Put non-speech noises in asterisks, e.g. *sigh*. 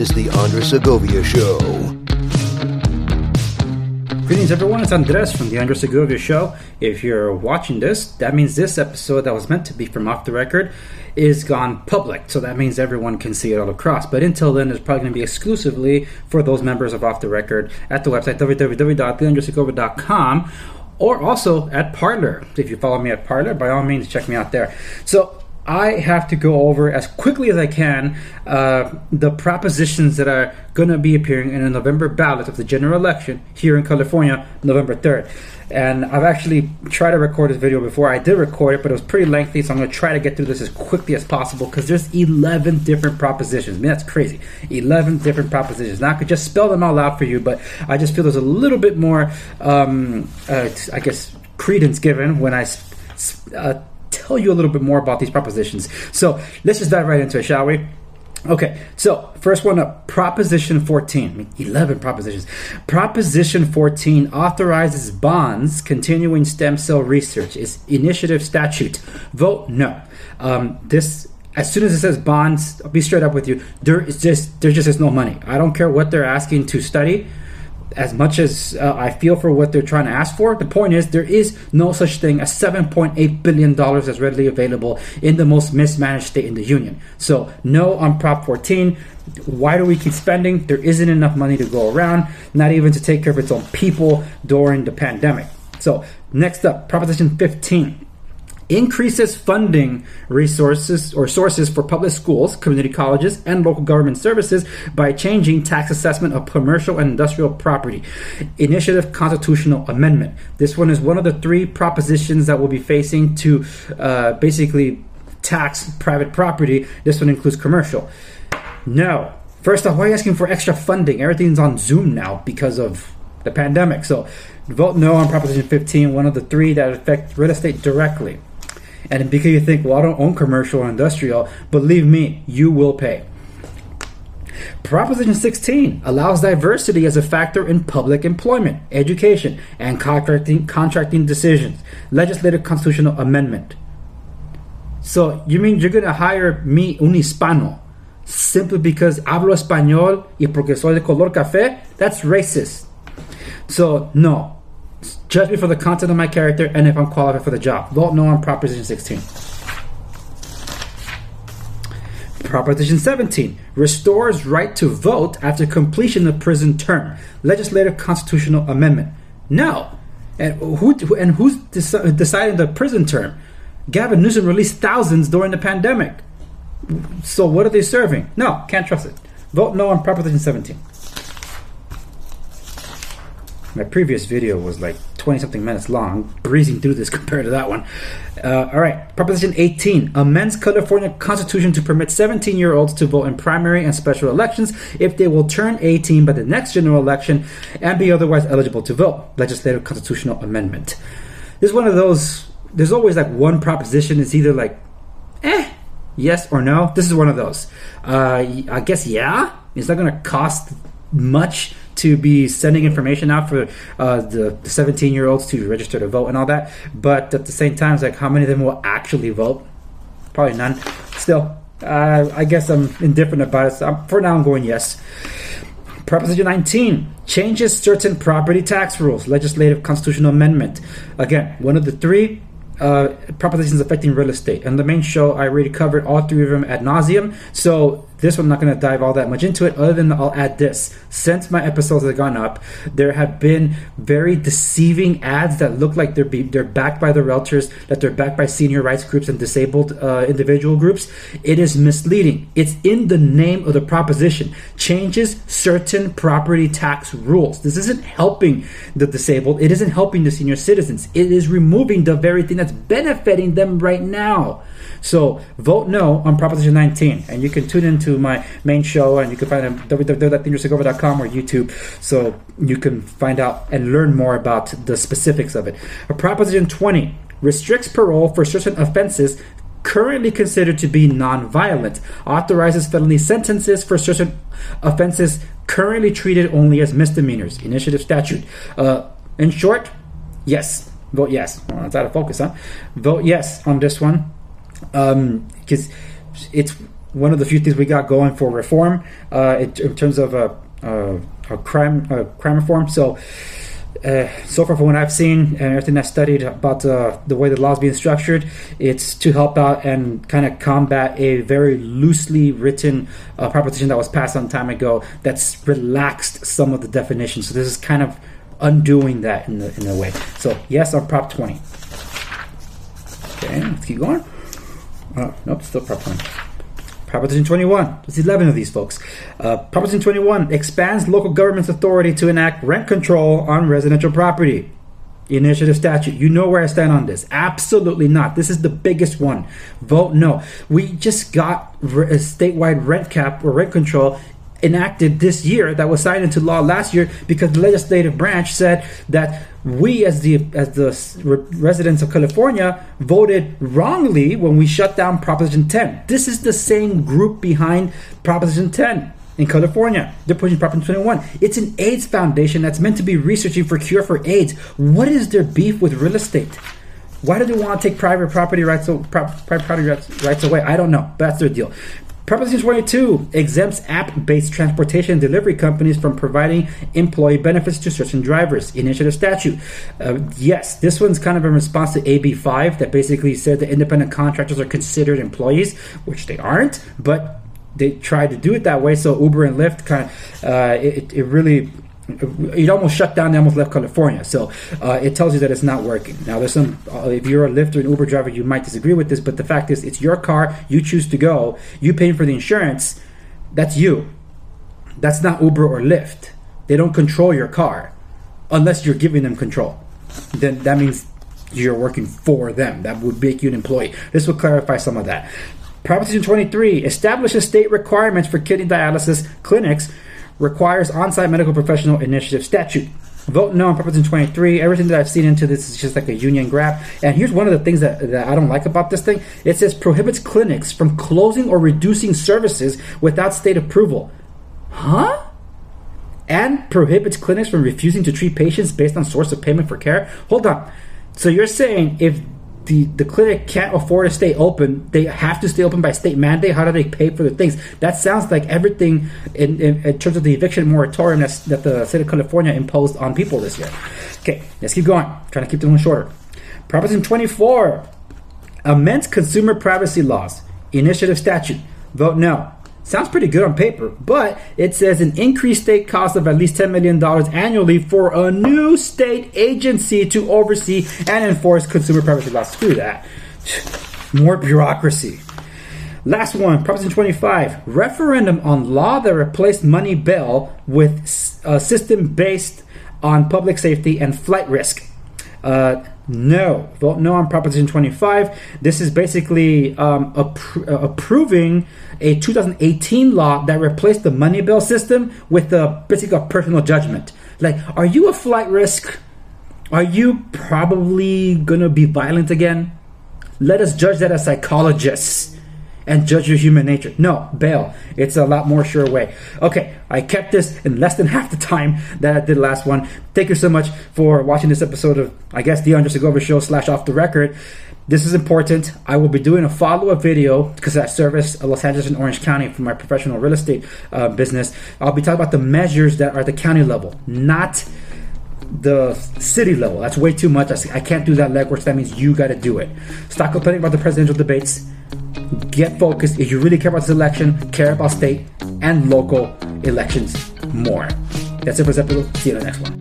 is the Andres Segovia Show. Greetings, everyone. It's Andres from the Andres Segovia Show. If you're watching this, that means this episode that was meant to be from off the record is gone public. So that means everyone can see it all across. But until then, it's probably going to be exclusively for those members of Off the Record at the website www.theandressegovia.com or also at Parler. If you follow me at Parler, by all means, check me out there. So I have to go over as quickly as I can uh, the propositions that are going to be appearing in a November ballot of the general election here in California, November 3rd. And I've actually tried to record this video before. I did record it, but it was pretty lengthy, so I'm going to try to get through this as quickly as possible because there's 11 different propositions. I mean, that's crazy. 11 different propositions. Now, I could just spell them all out for you, but I just feel there's a little bit more, um, uh, I guess, credence given when I uh, tell you a little bit more about these propositions. So let's just dive right into it, shall we? Okay, so first one up Proposition 14. I mean, 11 propositions. Proposition 14 authorizes bonds continuing stem cell research. Is initiative statute. Vote no. Um, this as soon as it says bonds, I'll be straight up with you. There is just there just is no money. I don't care what they're asking to study as much as uh, I feel for what they're trying to ask for, the point is there is no such thing as $7.8 billion that's readily available in the most mismanaged state in the union. So, no on Prop 14. Why do we keep spending? There isn't enough money to go around, not even to take care of its own people during the pandemic. So, next up, Proposition 15 increases funding resources or sources for public schools, community colleges, and local government services by changing tax assessment of commercial and industrial property. Initiative Constitutional Amendment. This one is one of the three propositions that we'll be facing to uh, basically tax private property. This one includes commercial. No. First off, why are you asking for extra funding? Everything's on Zoom now because of the pandemic. So vote no on Proposition 15, one of the three that affect real estate directly. And because you think, well, I don't own commercial or industrial, believe me, you will pay. Proposition 16 allows diversity as a factor in public employment, education, and contracting, contracting decisions. Legislative constitutional amendment. So, you mean you're going to hire me, un hispano, simply because hablo español y porque soy de color café? That's racist. So, no, Judge me for the content of my character and if I'm qualified for the job. Vote no on Proposition 16. Proposition 17 restores right to vote after completion of prison term. Legislative constitutional amendment. No. And who and who's deci- deciding the prison term? Gavin Newsom released thousands during the pandemic. So what are they serving? No, can't trust it. Vote no on Proposition 17. My previous video was like 20 something minutes long, breezing through this *laughs* compared to that one. Uh, all right, Proposition 18 amends California Constitution to permit 17 year olds to vote in primary and special elections if they will turn 18 by the next general election and be otherwise eligible to vote. Legislative Constitutional Amendment. This is one of those, there's always like one proposition, it's either like, eh, yes or no. This is one of those. Uh, I guess, yeah, it's not going to cost much to be sending information out for uh, the 17 year olds to register to vote and all that. But at the same time, it's like how many of them will actually vote? Probably none. Still, uh, I guess I'm indifferent about it. So I'm, for now, I'm going yes. Proposition 19 changes certain property tax rules, legislative constitutional amendment. Again, one of the three uh, propositions affecting real estate. And the main show, I already covered all three of them ad nauseum. So this one, I'm not going to dive all that much into it, other than I'll add this. Since my episodes have gone up, there have been very deceiving ads that look like they're be, they're backed by the realtors, that they're backed by senior rights groups and disabled uh, individual groups. It is misleading. It's in the name of the proposition. Changes certain property tax rules. This isn't helping the disabled. It isn't helping the senior citizens. It is removing the very thing that's benefiting them right now. So vote no on Proposition 19, and you can tune into my main show, and you can find it at www.theandressegovia.com or YouTube, so you can find out and learn more about the specifics of it. A Proposition 20 restricts parole for certain offenses currently considered to be non-violent, authorizes felony sentences for certain offenses currently treated only as misdemeanors. Initiative statute. Uh, in short, yes. Vote yes. Well, that's out of focus, huh? Vote yes on this one because um, it's one of the few things we got going for reform uh, in, in terms of a, a, a crime a crime reform. So. Uh, so far, from what I've seen and everything I've studied about uh, the way the law is being structured, it's to help out and kind of combat a very loosely written uh, proposition that was passed some time ago that's relaxed some of the definitions. So this is kind of undoing that in, the, in a way. So yes, on Prop 20. Okay, let's keep going. Uh, nope, still Prop 20. Proposition 21. There's 11 of these folks. Uh, Proposition 21 expands local government's authority to enact rent control on residential property. Initiative statute. You know where I stand on this. Absolutely not. This is the biggest one. Vote no. We just got a statewide rent cap or rent control enacted this year that was signed into law last year because the legislative branch said that we as the as the residents of California voted wrongly when we shut down Proposition 10. This is the same group behind Proposition 10 in California. They're pushing Proposition 21. It's an AIDS foundation that's meant to be researching for cure for AIDS. What is their beef with real estate? Why do they want to take private property rights, private property rights away? I don't know. That's their deal. Proposition 22 exempts app based transportation delivery companies from providing employee benefits to certain drivers. Initiative statute. Uh, yes, this one's kind of in response to AB 5 that basically said that independent contractors are considered employees, which they aren't, but they tried to do it that way. So Uber and Lyft kind of, uh, it, it really it almost shut down. They almost left California. So uh, it tells you that it's not working. Now, there's some. Uh, if you're a Lyft or an Uber driver, you might disagree with this, but the fact is, it's your car. You choose to go. You paying for the insurance. That's you. That's not Uber or Lyft. They don't control your car, unless you're giving them control. Then that means you're working for them. That would make you an employee. This will clarify some of that. Proposition 23 establishes state requirements for kidney dialysis clinics requires on-site medical professional initiative statute. Vote no on Proposition 23. Everything that I've seen into this is just like a union grab. And here's one of the things that, that I don't like about this thing. It says prohibits clinics from closing or reducing services without state approval. Huh? And prohibits clinics from refusing to treat patients based on source of payment for care. Hold on. So you're saying if the, the clinic can't afford to stay open. They have to stay open by state mandate. How do they pay for the things? That sounds like everything in, in, in terms of the eviction moratorium that the state of California imposed on people this year. Okay, let's keep going. trying to keep this one shorter. Proposition 24 amends consumer privacy laws. Initiative statute. Vote no. Sounds pretty good on paper, but it says an increased state cost of at least $10 million annually for a new state agency to oversee and enforce consumer privacy laws. Screw that. More bureaucracy. Last one, Proposition 25 referendum on law that replaced money bail with a system based on public safety and flight risk. Uh, no. Vote no on Proposition 25. This is basically um, appro- uh, approving a 2018 law that replaced the money bill system with the basically a personal judgment. Like, are you a flight risk? Are you probably to be violent again? Let us judge that as psychologists and judge your human nature. No, bail. It's a lot more sure way. Okay, I kept this in less than *laughs* half the time that I did last one. Thank you so much for watching this episode of, I guess, the Andre Segovia Show slash Off the Record. This is important. I will be doing a follow up video because I service Los Angeles and Orange County for my professional real estate uh, business. I'll be talking about the measures that are at the county level, not the city level. That's way too much. I can't do that legwork. That means you got to do it. Stop complaining about the presidential debates get focused if you really care about this election, care about state and local elections more. That's it for this episode. See you in the next one.